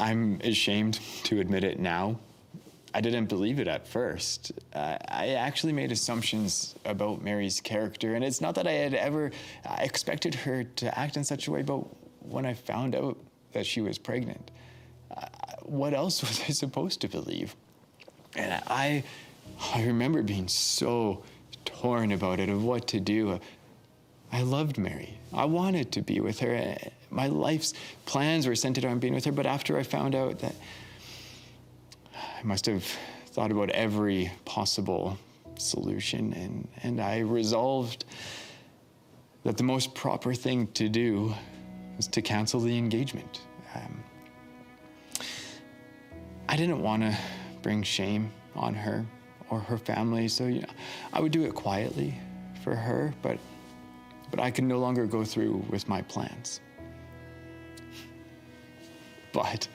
I'm ashamed to admit it now. I didn't believe it at first. Uh, I actually made assumptions about Mary's character, and it's not that I had ever expected her to act in such a way, but when I found out that she was pregnant, uh, what else was I supposed to believe? And I, I remember being so torn about it of what to do. I loved Mary. I wanted to be with her. My life's plans were centered on being with her, but after I found out that I must have thought about every possible solution, and, and I resolved that the most proper thing to do was to cancel the engagement. Um, I didn't want to bring shame on her or her family, so you know, I would do it quietly for her, but but I could no longer go through with my plans. But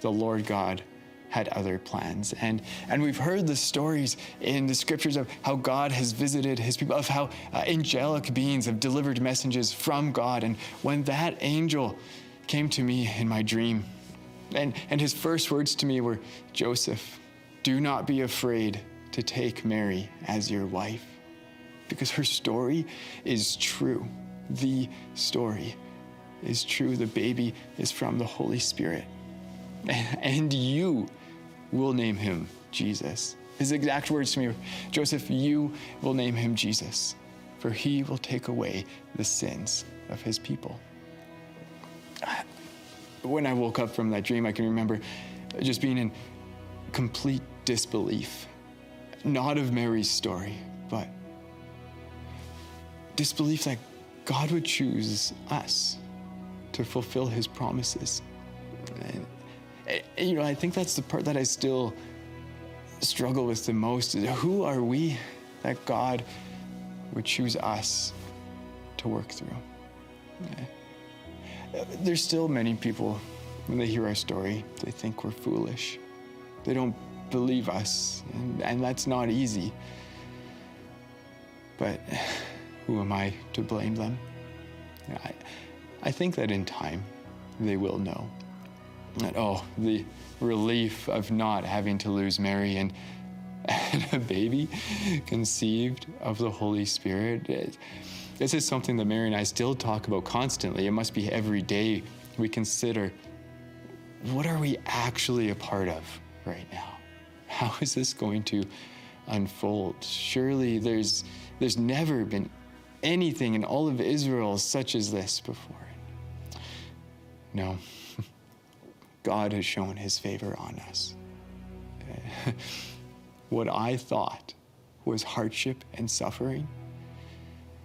the Lord God had other plans. And, and we've heard the stories in the scriptures of how God has visited his people, of how uh, angelic beings have delivered messages from God. And when that angel came to me in my dream, and, and his first words to me were, Joseph, do not be afraid to take Mary as your wife, because her story is true. The story is true. The baby is from the Holy Spirit. And you will name him Jesus. His exact words to me Joseph, you will name him Jesus, for he will take away the sins of his people. When I woke up from that dream, I can remember just being in complete disbelief, not of Mary's story, but disbelief that God would choose us to fulfill his promises. And you know, I think that's the part that I still struggle with the most. Who are we that God would choose us to work through? There's still many people, when they hear our story, they think we're foolish. They don't believe us, and, and that's not easy. But who am I to blame them? I, I think that in time they will know. that, oh, the relief of not having to lose Mary and, and a baby conceived of the Holy Spirit. This is something that Mary and I still talk about constantly. It must be every day we consider what are we actually a part of right now? How is this going to unfold? Surely there's, there's never been anything in all of Israel such as this before. No. God has shown his favor on us. what I thought was hardship and suffering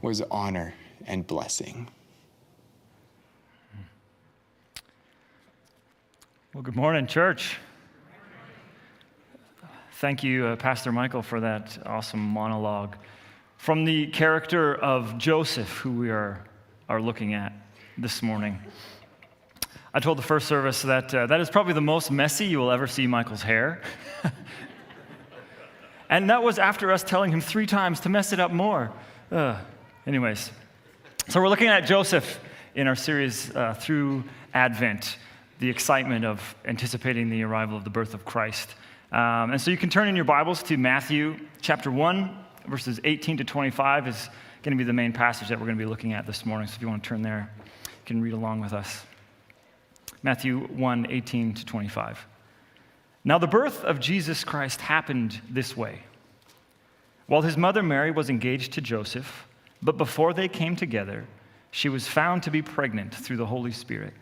was honor and blessing. Well, good morning, church. Thank you, uh, Pastor Michael, for that awesome monologue from the character of Joseph, who we are, are looking at this morning. I told the first service that uh, that is probably the most messy you will ever see Michael's hair. and that was after us telling him three times to mess it up more. Uh, anyways, so we're looking at Joseph in our series uh, through Advent, the excitement of anticipating the arrival of the birth of Christ. Um, and so you can turn in your Bibles to Matthew chapter 1, verses 18 to 25 is going to be the main passage that we're going to be looking at this morning. So if you want to turn there, you can read along with us. Matthew 1 18 to 25. Now, the birth of Jesus Christ happened this way. While his mother Mary was engaged to Joseph, but before they came together, she was found to be pregnant through the Holy Spirit.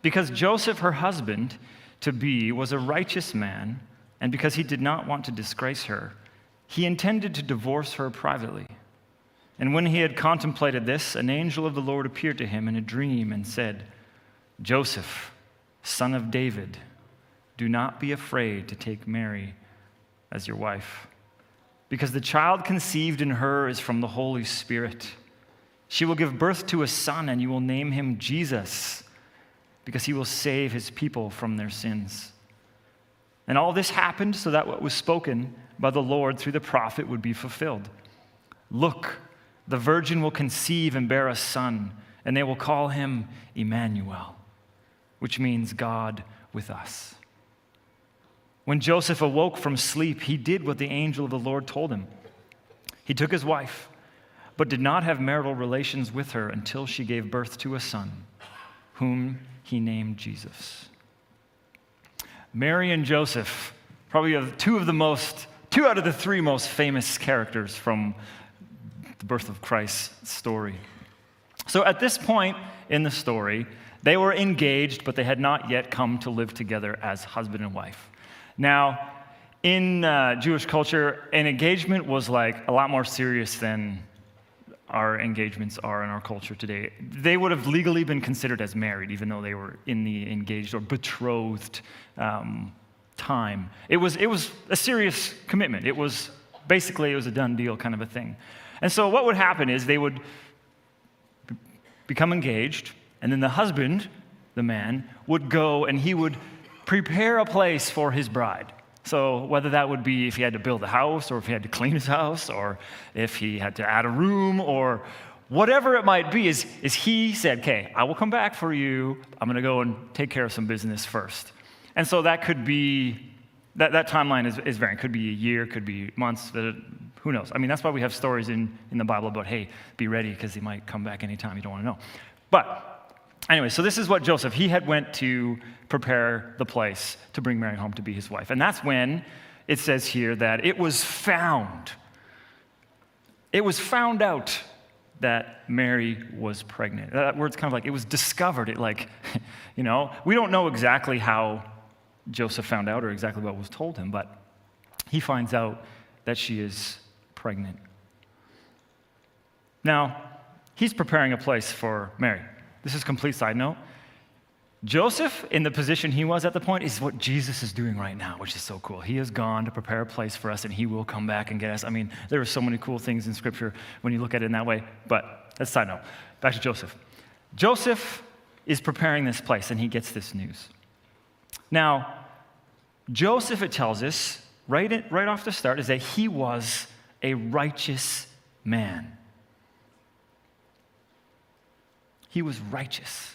Because Joseph, her husband to be, was a righteous man, and because he did not want to disgrace her, he intended to divorce her privately. And when he had contemplated this, an angel of the Lord appeared to him in a dream and said, Joseph, son of David, do not be afraid to take Mary as your wife, because the child conceived in her is from the Holy Spirit. She will give birth to a son, and you will name him Jesus, because he will save his people from their sins. And all this happened so that what was spoken by the Lord through the prophet would be fulfilled. Look, the virgin will conceive and bear a son, and they will call him Emmanuel which means God with us. When Joseph awoke from sleep, he did what the angel of the Lord told him. He took his wife, but did not have marital relations with her until she gave birth to a son, whom he named Jesus. Mary and Joseph, probably two of the most, two out of the three most famous characters from the birth of Christ's story. So at this point in the story, they were engaged, but they had not yet come to live together as husband and wife. Now, in uh, Jewish culture, an engagement was like a lot more serious than our engagements are in our culture today. They would have legally been considered as married, even though they were in the engaged or betrothed um, time. It was, it was a serious commitment. It was basically, it was a done deal kind of a thing. And so what would happen is they would become engaged, and then the husband, the man, would go and he would prepare a place for his bride. So, whether that would be if he had to build a house, or if he had to clean his house, or if he had to add a room, or whatever it might be, is, is he said, Okay, I will come back for you. I'm going to go and take care of some business first. And so that could be, that, that timeline is, is varying. Could be a year, could be months, who knows? I mean, that's why we have stories in, in the Bible about, hey, be ready because he might come back anytime you don't want to know. But anyway, so this is what Joseph, he had went to prepare the place to bring Mary home to be his wife. And that's when it says here that it was found. It was found out that Mary was pregnant. That word's kind of like it was discovered. It like, you know, we don't know exactly how Joseph found out or exactly what was told him, but he finds out that she is pregnant. Now, he's preparing a place for Mary. This is complete side note. Joseph, in the position he was at the point, is what Jesus is doing right now, which is so cool. He has gone to prepare a place for us, and he will come back and get us. I mean, there are so many cool things in Scripture when you look at it in that way, but that's side note. Back to Joseph. Joseph is preparing this place, and he gets this news. Now, Joseph, it tells us, right, in, right off the start, is that he was a righteous man. He was righteous.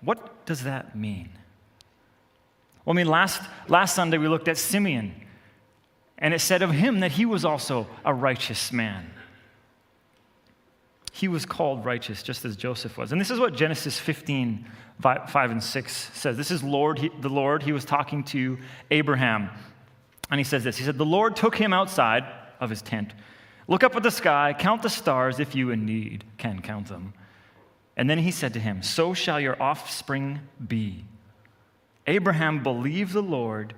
What does that mean? Well, I mean, last, last Sunday we looked at Simeon, and it said of him that he was also a righteous man. He was called righteous, just as Joseph was. And this is what Genesis 15, 5 and 6 says. This is Lord, he, the Lord. He was talking to Abraham. And he says this He said, The Lord took him outside of his tent. Look up at the sky, count the stars if you indeed can count them. And then he said to him, So shall your offspring be. Abraham believed the Lord,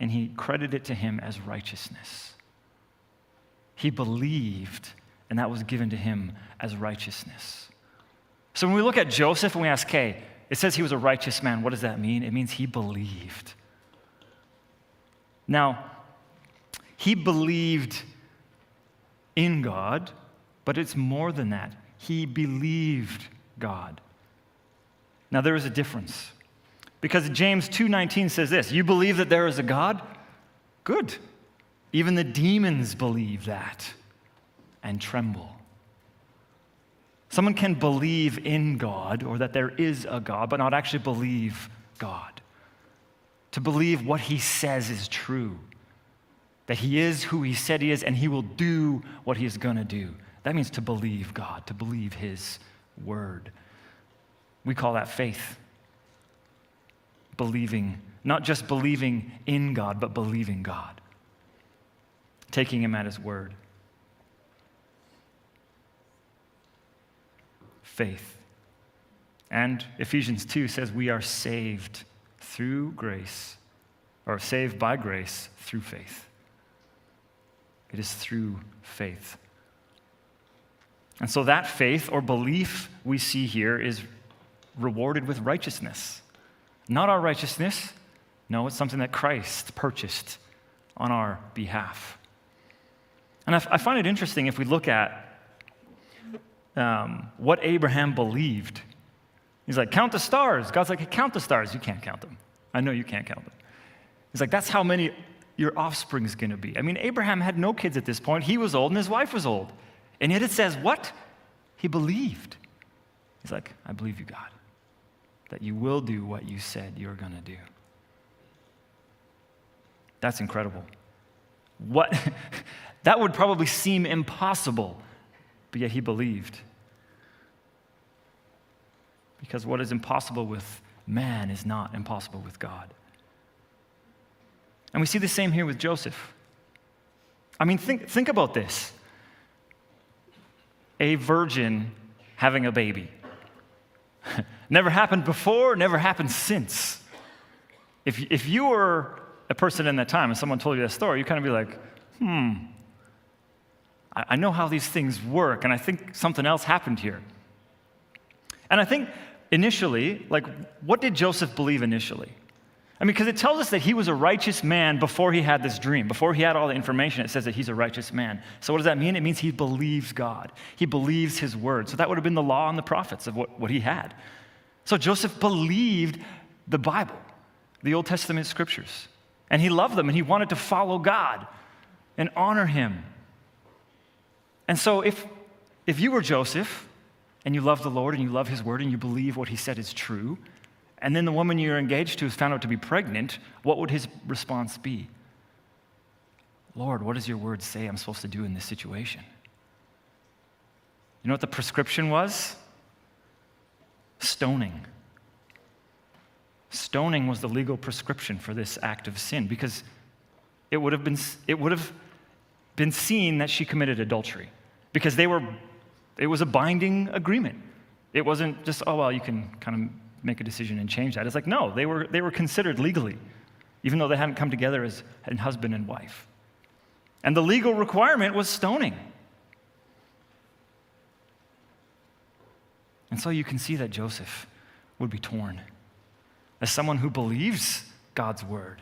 and he credited it to him as righteousness. He believed, and that was given to him as righteousness. So when we look at Joseph and we ask, okay, it says he was a righteous man. What does that mean? It means he believed. Now, he believed in God, but it's more than that. He believed God. Now there is a difference. Because James 2:19 says this, you believe that there is a God? Good. Even the demons believe that and tremble. Someone can believe in God or that there is a God, but not actually believe God. To believe what he says is true, that he is who he said he is, and he will do what he is going to do. That means to believe God, to believe his word. We call that faith. Believing, not just believing in God, but believing God, taking him at his word. Faith. And Ephesians 2 says we are saved through grace, or saved by grace through faith. It is through faith. And so that faith or belief we see here is rewarded with righteousness. Not our righteousness, no, it's something that Christ purchased on our behalf. And I, find it interesting if we look at um, what Abraham believed. He's like, count the stars. God's like, count the stars. You can't count them. I know you can't count them. He's like, that's how many your offspring is going to be. I mean, Abraham had no kids at this point. He was old and his wife was old. And yet it says, what? He believed. He's like, I believe you, God. that you will do what you said you're going to do. That's incredible. What that would probably seem impossible, but yet he believed. Because what is impossible with man is not impossible with God. And we see the same here with Joseph. I mean, think, think about this a virgin having a baby. never happened before, never happened since. If, if you were a person in that time and someone told you that story, you'd kind of be like, hmm, I, know how these things work, and I think something else happened here. And I think initially, like, what did Joseph believe initially? I mean, because it tells us that he was a righteous man before he had this dream. Before he had all the information, it says that he's a righteous man. So, what does that mean? It means he believes God, he believes his word. So, that would have been the law and the prophets of what, what he had. So, Joseph believed the Bible, the Old Testament scriptures, and he loved them and he wanted to follow God and honor him. And so, if, if you were Joseph and you love the Lord and you love his word and you believe what he said is true, and then the woman you're engaged to is found out to be pregnant, what would his response be? Lord, what does your word say I'm supposed to do in this situation? You know what the prescription was? Stoning. Stoning was the legal prescription for this act of sin because it would have been, it would have been seen that she committed adultery because they were, it was a binding agreement. It wasn't just, oh, well, you can kind of make a decision and change that. It's like, no, they were, they were considered legally, even though they hadn't come together as a husband and wife. And the legal requirement was stoning. And so you can see that Joseph would be torn as someone who believes God's word,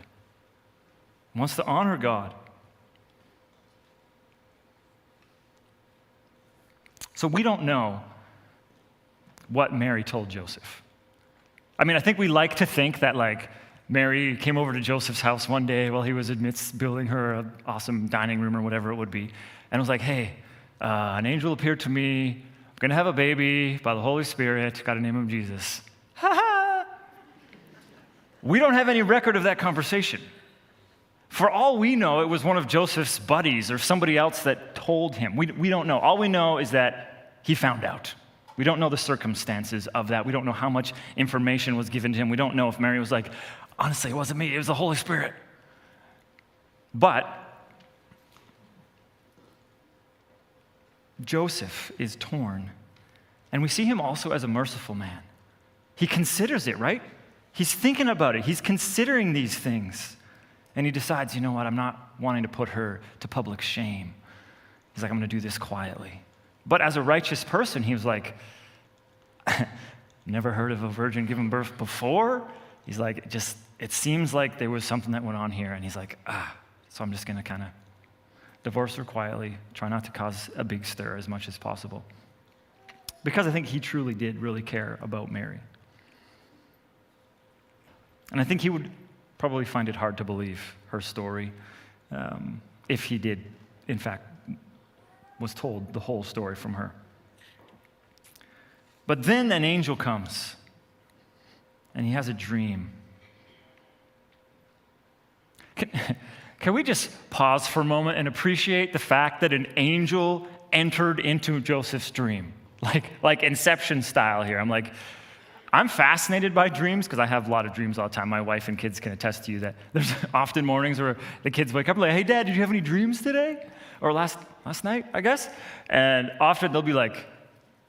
wants to honor God. So we don't know what Mary told Joseph. I mean, I think we like to think that, like, Mary came over to Joseph's house one day while he was amidst building her an awesome dining room or whatever it would be, and was like, hey, uh, an angel appeared to me. I'm going to have a baby by the Holy Spirit. Got to name him Jesus. Ha ha! We don't have any record of that conversation. For all we know, it was one of Joseph's buddies or somebody else that told him. We, we don't know. All we know is that he found out. We don't know the circumstances of that. We don't know how much information was given to him. We don't know if Mary was like, honestly, it wasn't me, it was the Holy Spirit. But Joseph is torn. And we see him also as a merciful man. He considers it, right? He's thinking about it, he's considering these things. And he decides, you know what, I'm not wanting to put her to public shame. He's like, I'm going to do this quietly. But as a righteous person, he was like, never heard of a virgin giving birth before. He's like, it just, it seems like there was something that went on here. And he's like, ah, so I'm just going to kind of divorce her quietly, try not to cause a big stir as much as possible. Because I think he truly did really care about Mary. And I think he would probably find it hard to believe her story um, if he did, in fact, was told the whole story from her. But then an angel comes and he has a dream. Can, can, we just pause for a moment and appreciate the fact that an angel entered into Joseph's dream? Like, like Inception style here. I'm like, I'm fascinated by dreams because I have a lot of dreams all the time. My wife and kids can attest to you that there's often mornings where the kids wake up and like, hey, dad, did you have any dreams today? Or last, last night, I guess? And often they'll be like,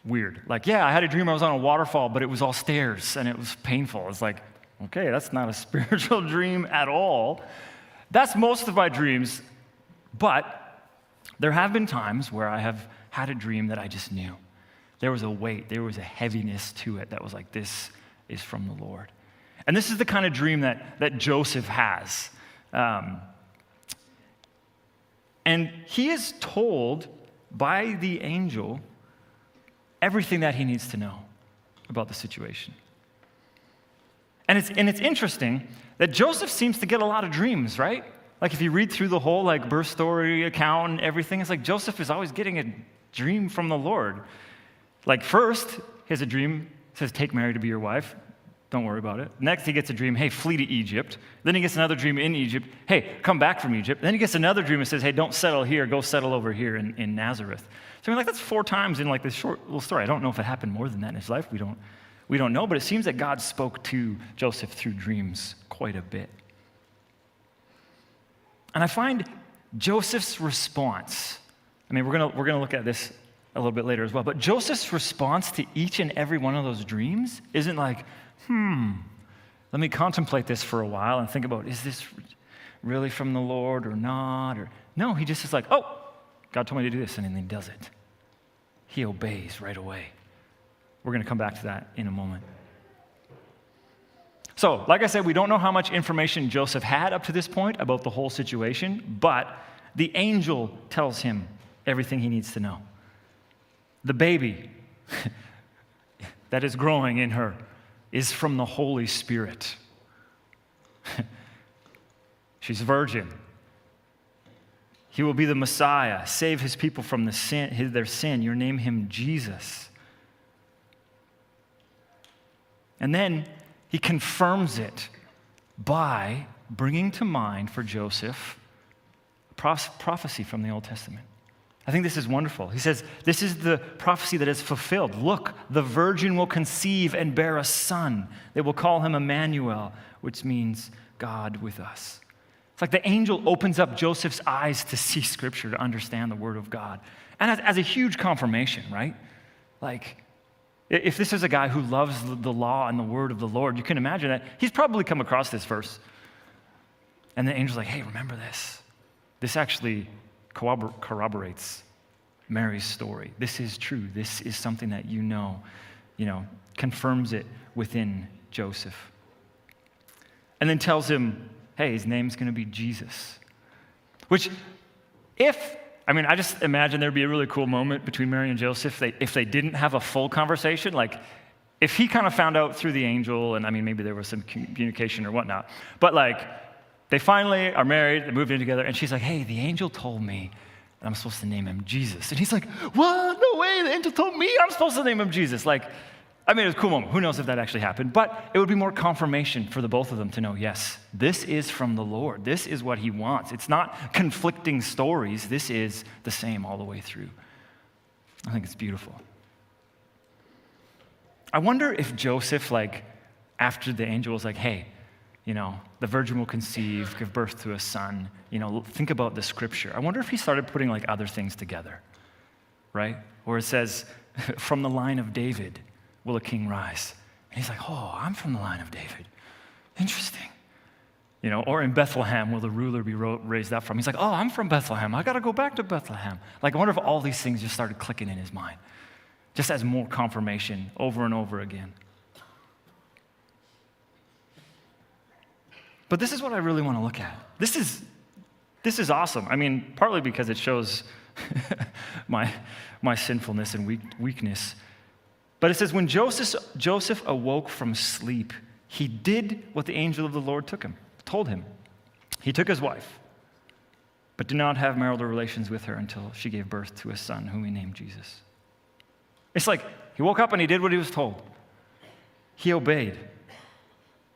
weird. Like, yeah, I had a dream I was on a waterfall, but it was all stairs and it was painful. It's like, okay, that's not a spiritual dream at all. That's most of my dreams, but there have been times where I have had a dream that I just knew. There was a weight, there was a heaviness to it that was like, this is from the Lord. And this is the kind of dream that, that Joseph has. Um, and he is told by the angel everything that he needs to know about the situation. And it's, and it's interesting that Joseph seems to get a lot of dreams, right? Like if you read through the whole like birth story account and everything, it's like Joseph is always getting a dream from the Lord. Like first, he has a dream, says, take Mary to be your wife. Don't worry about it. Next, he gets a dream, hey, flee to Egypt. Then he gets another dream in Egypt, hey, come back from Egypt. Then he gets another dream and says, hey, don't settle here, go settle over here in, in Nazareth. So I mean, like that's four times in like this short little story. I don't know if it happened more than that in his life. We don't, we don't know, but it seems that God spoke to Joseph through dreams quite a bit. And I find Joseph's response, I mean, we're going to we're gonna look at this a little bit later as well, but Joseph's response to each and every one of those dreams isn't like, hmm, let me contemplate this for a while and think about is this really from the Lord or not? Or no, he just is like, oh, God told me to do this, and then he does it. He obeys right away. We're going to come back to that in a moment. So, like I said, we don't know how much information Joseph had up to this point about the whole situation, but the angel tells him everything he needs to know. The baby that is growing in her is from the Holy Spirit. She's a virgin. He will be the Messiah, save his people from the sin, his, their sin. You name him Jesus. And then he confirms it by bringing to mind for Joseph a prophecy from the Old Testament. I think this is wonderful. He says, This is the prophecy that is fulfilled. Look, the virgin will conceive and bear a son. They will call him Emmanuel, which means God with us. It's like the angel opens up Joseph's eyes to see scripture, to understand the word of God. And as, as a huge confirmation, right? Like, if this is a guy who loves the law and the word of the Lord, you can imagine that he's probably come across this verse. And the angel's like, hey, remember this. This actually corroborates Mary's story. This is true. This is something that you know, you know, confirms it within Joseph. And then tells him, hey, his name's going to be Jesus. Which, if I mean, I just imagine there'd be a really cool moment between Mary and Joseph they, if they didn't have a full conversation. Like, if he kind of found out through the angel, and I mean, maybe there was some communication or whatnot, but like, they finally are married, they moved in together, and she's like, hey, the angel told me that I'm supposed to name him Jesus. And he's like, what? No way, the angel told me I'm supposed to name him Jesus. Like, I mean, it was a cool moment. Who knows if that actually happened? But it would be more confirmation for the both of them to know yes, this is from the Lord. This is what He wants. It's not conflicting stories. This is the same all the way through. I think it's beautiful. I wonder if Joseph, like, after the angel was like, hey, you know, the virgin will conceive, give birth to a son, you know, think about the scripture. I wonder if he started putting like other things together, right? Where it says, from the line of David will a king rise? And he's like, oh, I'm from the line of David. Interesting. You know, or in Bethlehem, will the ruler be raised up from? He's like, oh, I'm from Bethlehem. I got to go back to Bethlehem. Like, I wonder if all these things just started clicking in his mind, just as more confirmation over and over again. But this is what I really want to look at. This is, this is awesome. I mean, partly because it shows my, my sinfulness and weak, weakness. But it says, when Joseph, Joseph awoke from sleep, he did what the angel of the Lord took him, told him. He took his wife, but did not have marital relations with her until she gave birth to a son, whom he named Jesus. It's like he woke up and he did what he was told. He obeyed.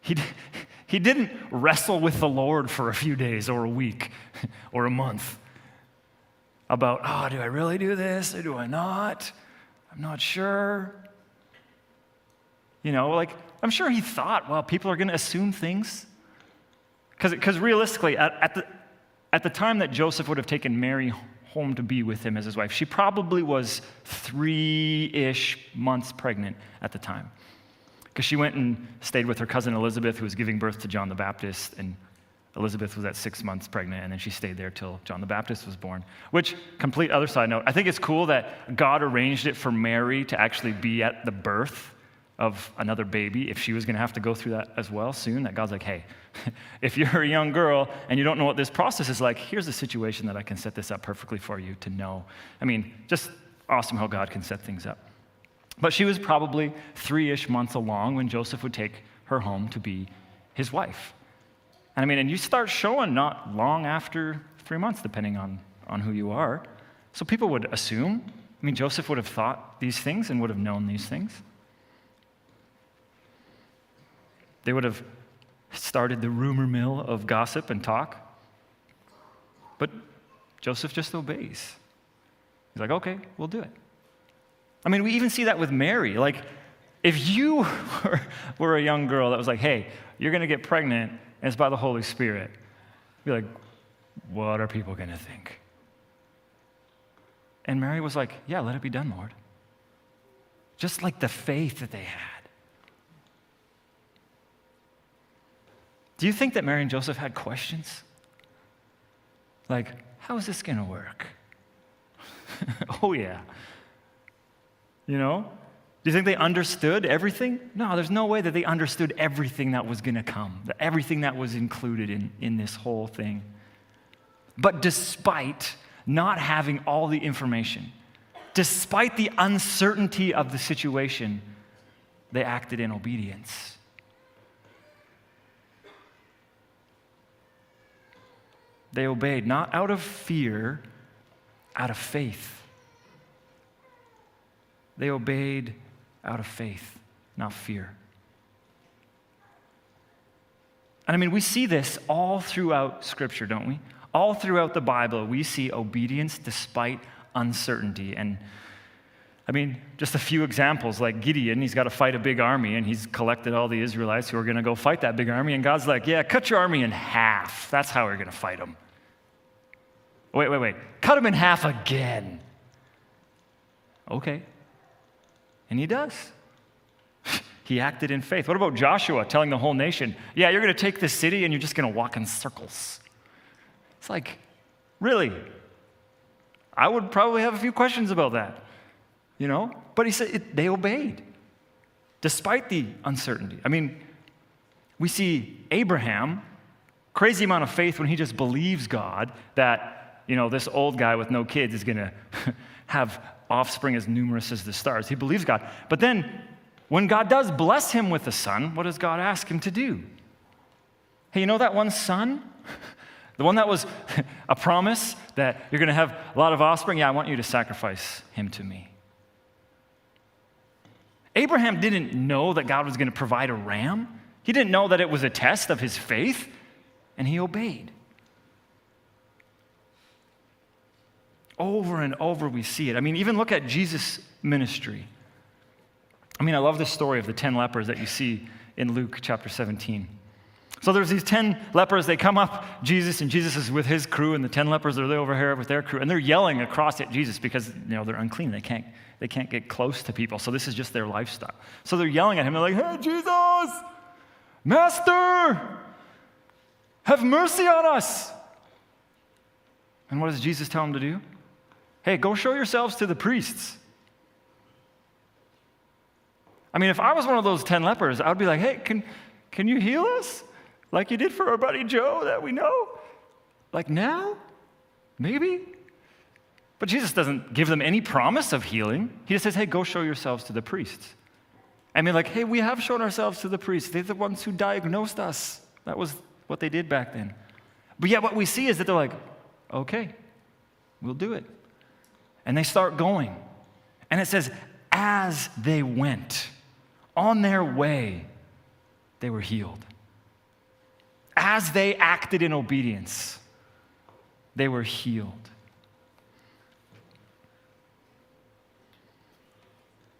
He, he didn't wrestle with the Lord for a few days or a week or a month about, oh, do I really do this or do I not? I'm not sure. You know, like, I'm sure he thought, well, people are going to assume things. Because realistically, at, at, the, at the time that Joseph would have taken Mary home to be with him as his wife, she probably was three ish months pregnant at the time. Because she went and stayed with her cousin Elizabeth, who was giving birth to John the Baptist, and Elizabeth was at six months pregnant, and then she stayed there till John the Baptist was born. Which, complete other side note, I think it's cool that God arranged it for Mary to actually be at the birth of another baby if she was going to have to go through that as well soon. That God's like, hey, if you're a young girl and you don't know what this process is like, here's a situation that I can set this up perfectly for you to know. I mean, just awesome how God can set things up. But she was probably three ish months along when Joseph would take her home to be his wife. And I mean, and you start showing not long after three months, depending on, on who you are. So people would assume, I mean, Joseph would have thought these things and would have known these things. They would have started the rumor mill of gossip and talk. But Joseph just obeys. He's like, okay, we'll do it. I mean, we even see that with Mary. Like, if you were, were a young girl that was like, hey, you're going to get pregnant and it's by the Holy Spirit, be like, what are people going to think? And Mary was like, yeah, let it be done, Lord. Just like the faith that they had. Do you think that Mary and Joseph had questions? Like, how is this going to work? oh, yeah. You know? Do you think they understood everything? No, there's no way that they understood everything that was going to come, everything that was included in, in this whole thing. But despite not having all the information, despite the uncertainty of the situation, they acted in obedience. They obeyed, not out of fear, out of faith. They obeyed out of faith, not fear. And I mean, we see this all throughout Scripture, don't we? All throughout the Bible, we see obedience despite uncertainty. And I mean, just a few examples like Gideon, he's got to fight a big army, and he's collected all the Israelites who are going to go fight that big army. And God's like, Yeah, cut your army in half. That's how we're going to fight them. Wait, wait, wait. Cut them in half again. Okay. And he does. he acted in faith. What about Joshua telling the whole nation, Yeah, you're going to take this city and you're just going to walk in circles? It's like, really? I would probably have a few questions about that, you know? But he said it, they obeyed despite the uncertainty. I mean, we see Abraham, crazy amount of faith when he just believes God that, you know, this old guy with no kids is going to have offspring as numerous as the stars. He believes God. But then when God does bless him with a son, what does God ask him to do? Hey, you know that one son? The one that was a promise that you're going to have a lot of offspring, yeah, I want you to sacrifice him to me. Abraham didn't know that God was going to provide a ram. He didn't know that it was a test of his faith, and he obeyed. Over and over, we see it. I mean, even look at Jesus' ministry. I mean, I love the story of the 10 lepers that you see in Luke chapter 17. So there's these 10 lepers. They come up, Jesus, and Jesus is with his crew, and the 10 lepers are over here with their crew, and they're yelling across at Jesus because, you know, they're unclean. They can't, they can't get close to people. So this is just their lifestyle. So they're yelling at him. They're like, hey, Jesus, Master, have mercy on us. And what does Jesus tell them to do? Hey, go show yourselves to the priests. I mean, if I was one of those 10 lepers, I would be like, hey, can, can you heal us? like you did for our buddy Joe that we know? Like now? Maybe? But Jesus doesn't give them any promise of healing. He just says, hey, go show yourselves to the priests. I mean, like, hey, we have shown ourselves to the priests. They're the ones who diagnosed us. That was what they did back then. But yet, what we see is that they're like, okay, we'll do it. And they start going. And it says, as they went on their way, they were healed as they acted in obedience, they were healed.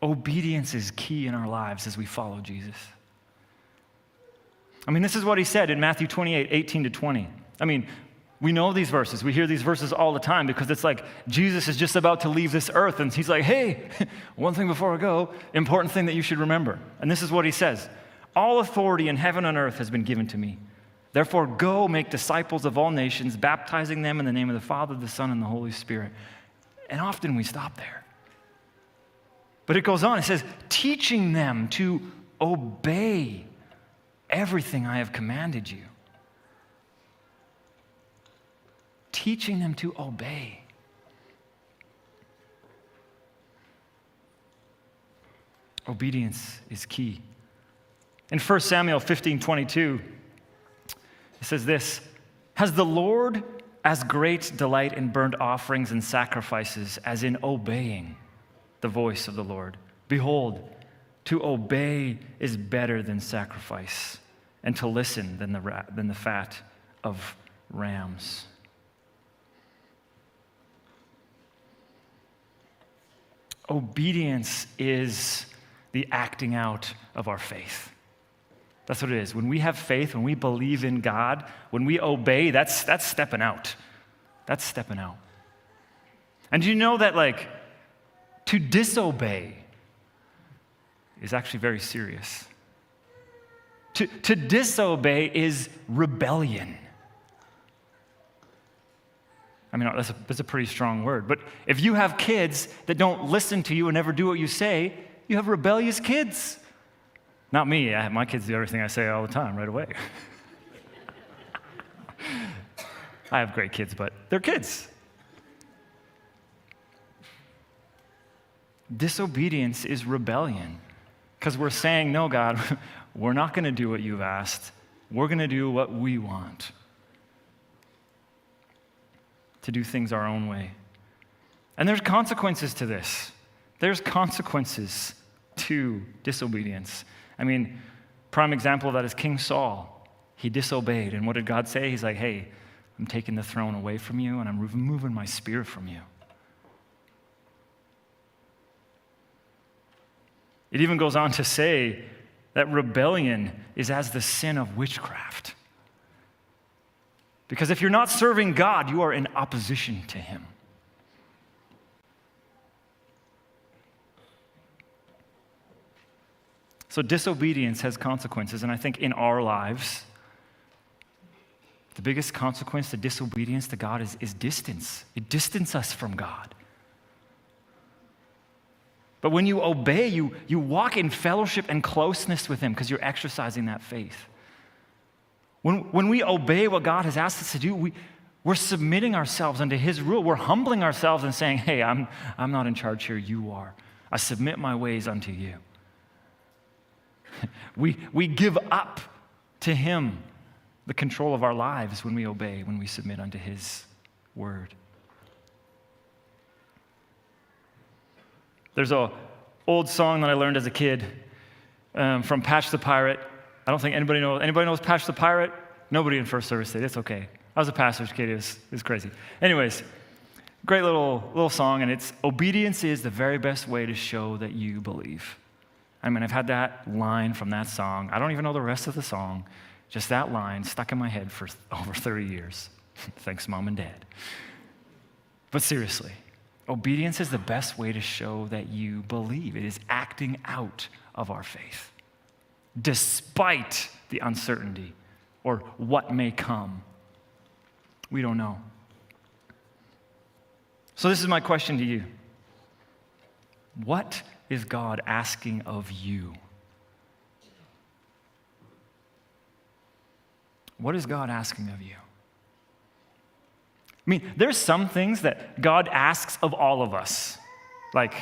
Obedience is key in our lives as we follow Jesus. I mean, this is what he said in Matthew 28 18 to 20. I mean, we know these verses. We hear these verses all the time because it's like Jesus is just about to leave this earth and he's like, hey, one thing before I go, important thing that you should remember. And this is what he says All authority in heaven and earth has been given to me. Therefore, go make disciples of all nations, baptizing them in the name of the Father, the Son, and the Holy Spirit. And often we stop there. But it goes on, it says, teaching them to obey everything I have commanded you. Teaching them to obey. Obedience is key. In 1 Samuel 15 22, it says this Has the Lord as great delight in burnt offerings and sacrifices as in obeying the voice of the Lord? Behold, to obey is better than sacrifice, and to listen than the, ra- than the fat of rams. Obedience is the acting out of our faith. That's what it is. When we have faith, when we believe in God, when we obey, that's, that's stepping out. That's stepping out. And you know that, like, to disobey is actually very serious? To, to disobey is rebellion. I mean, that's a, that's a pretty strong word. But if you have kids that don't listen to you and never do what you say, you have rebellious kids. Not me. I, my kids do everything I say all the time, right away. I have great kids, but they're kids. Disobedience is rebellion because we're saying, No, God, we're not going to do what you've asked. We're going to do what we want to do things our own way. And there's consequences to this. There's consequences to disobedience. I mean, prime example of that is King Saul. He disobeyed. And what did God say? He's like, hey, I'm taking the throne away from you and I'm removing my spear from you. It even goes on to say that rebellion is as the sin of witchcraft. Because if you're not serving God, you are in opposition to Him. So, disobedience has consequences, and I think in our lives, the biggest consequence to disobedience to God is, is distance. It distances us from God. But when you obey, you, you walk in fellowship and closeness with Him because you're exercising that faith. When, when we obey what God has asked us to do, we, we're submitting ourselves unto His rule. We're humbling ourselves and saying, Hey, I'm, I'm not in charge here, you are. I submit my ways unto you. we, we give up to Him the control of our lives when we obey, when we submit unto His word. There's a old song that I learned as a kid um, from Patch the Pirate. I don't think anybody knows. Anybody knows Patch the Pirate? Nobody in first service did. It's okay. I was a pastor's kid. It was, it was crazy. Anyways, great little, little song, and it's obedience is the very best way to show that you believe. I mean, I've had that line from that song. I don't even know the rest of the song, just that line stuck in my head for over 30 years. Thanks, mom and dad. But seriously, obedience is the best way to show that you believe. It is acting out of our faith despite the uncertainty or what may come. We don't know. So, this is my question to you What is God asking of you? What is God asking of you? I mean, there's some things that God asks of all of us, like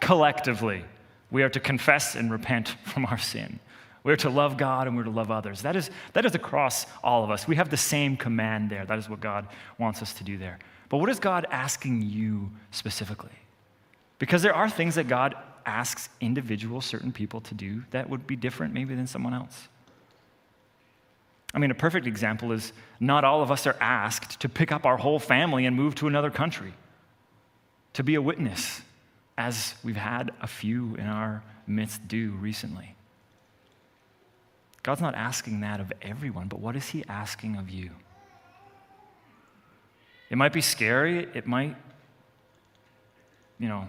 collectively. We are to confess and repent from our sin. We're to love God and we're to love others. That is, that is across all of us. We have the same command there. That is what God wants us to do there. But what is God asking you specifically? Because there are things that God asks individual, certain people to do that would be different maybe than someone else. I mean, a perfect example is not all of us are asked to pick up our whole family and move to another country, to be a witness, as we've had a few in our midst do recently. God's not asking that of everyone, but what is He asking of you? It might be scary. It might, you know,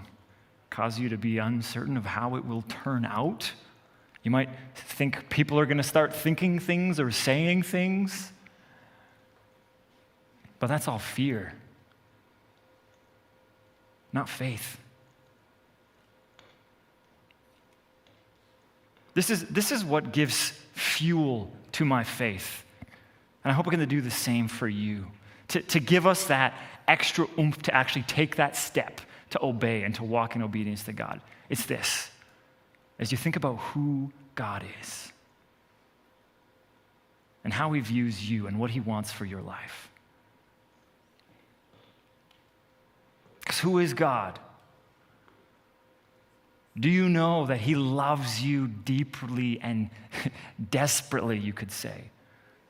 cause you to be uncertain of how it will turn out. You might think people are going to start thinking things or saying things. But that's all fear, not faith. This is, this is what gives fuel to my faith. And I hope we're going to do the same for you. To, to give us that extra oomph to actually take that step to obey and to walk in obedience to God. It's this as you think about who God is and how He views you and what He wants for your life. Because who is God? Do you know that He loves you deeply and desperately, you could say?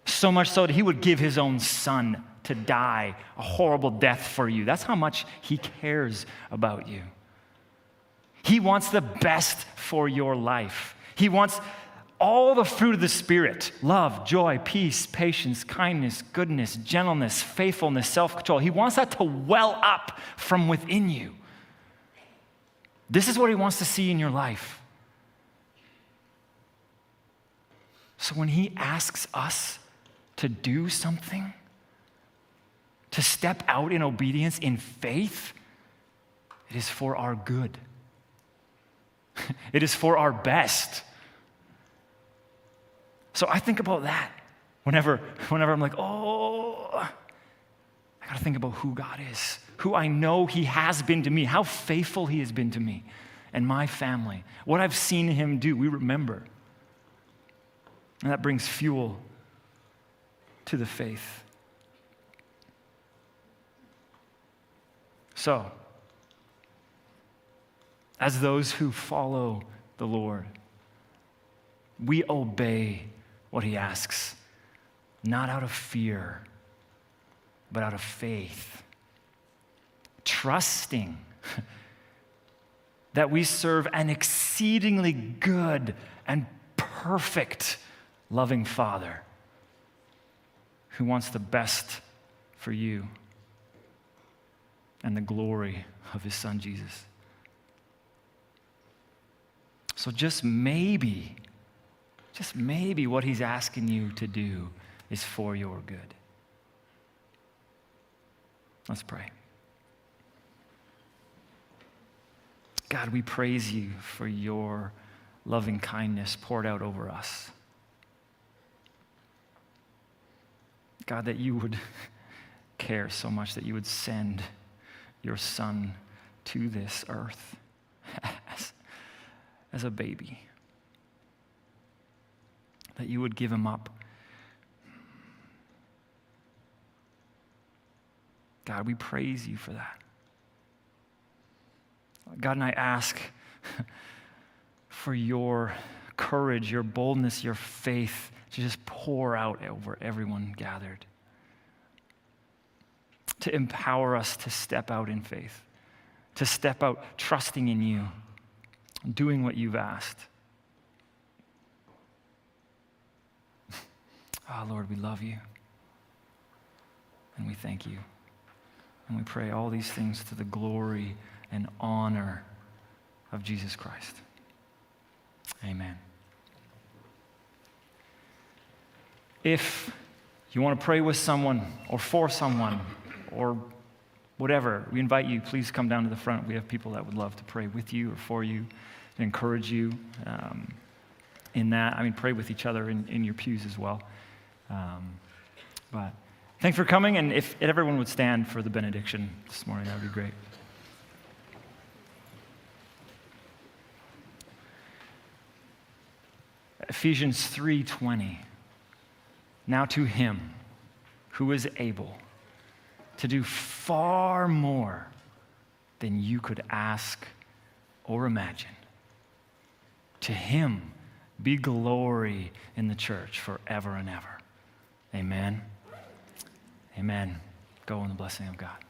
So much so that He would give His own Son to die a horrible death for you. That's how much He cares about you. He wants the best for your life. He wants all the fruit of the Spirit love, joy, peace, patience, kindness, goodness, gentleness, faithfulness, self control. He wants that to well up from within you. This is what He wants to see in your life. So when He asks us to do something, to step out in obedience, in faith, it is for our good. it is for our best. So I think about that whenever, whenever I'm like, oh, I got to think about who God is, who I know He has been to me, how faithful He has been to me and my family, what I've seen Him do. We remember. And that brings fuel to the faith. So, as those who follow the Lord, we obey what he asks, not out of fear, but out of faith, trusting that we serve an exceedingly good and perfect loving Father who wants the best for you and the glory of his Son Jesus. So, just maybe, just maybe what he's asking you to do is for your good. Let's pray. God, we praise you for your loving kindness poured out over us. God, that you would care so much that you would send your son to this earth as, as a baby. That you would give him up. God, we praise you for that. God, and I ask for your courage, your boldness, your faith to just pour out over everyone gathered. To empower us to step out in faith, to step out trusting in you, doing what you've asked. Ah, oh, Lord, we love you. And we thank you. And we pray all these things to the glory and honor of Jesus Christ. Amen. If you want to pray with someone or for someone or whatever, we invite you, please come down to the front. We have people that would love to pray with you or for you, to encourage you um, in that. I mean, pray with each other in, in your pews as well. Um, but thanks for coming, and if everyone would stand for the benediction this morning, that would be great. Ephesians 3:20 Now to him who is able to do far more than you could ask or imagine. To him be glory in the church forever and ever. Amen. Amen. Go in the blessing of God.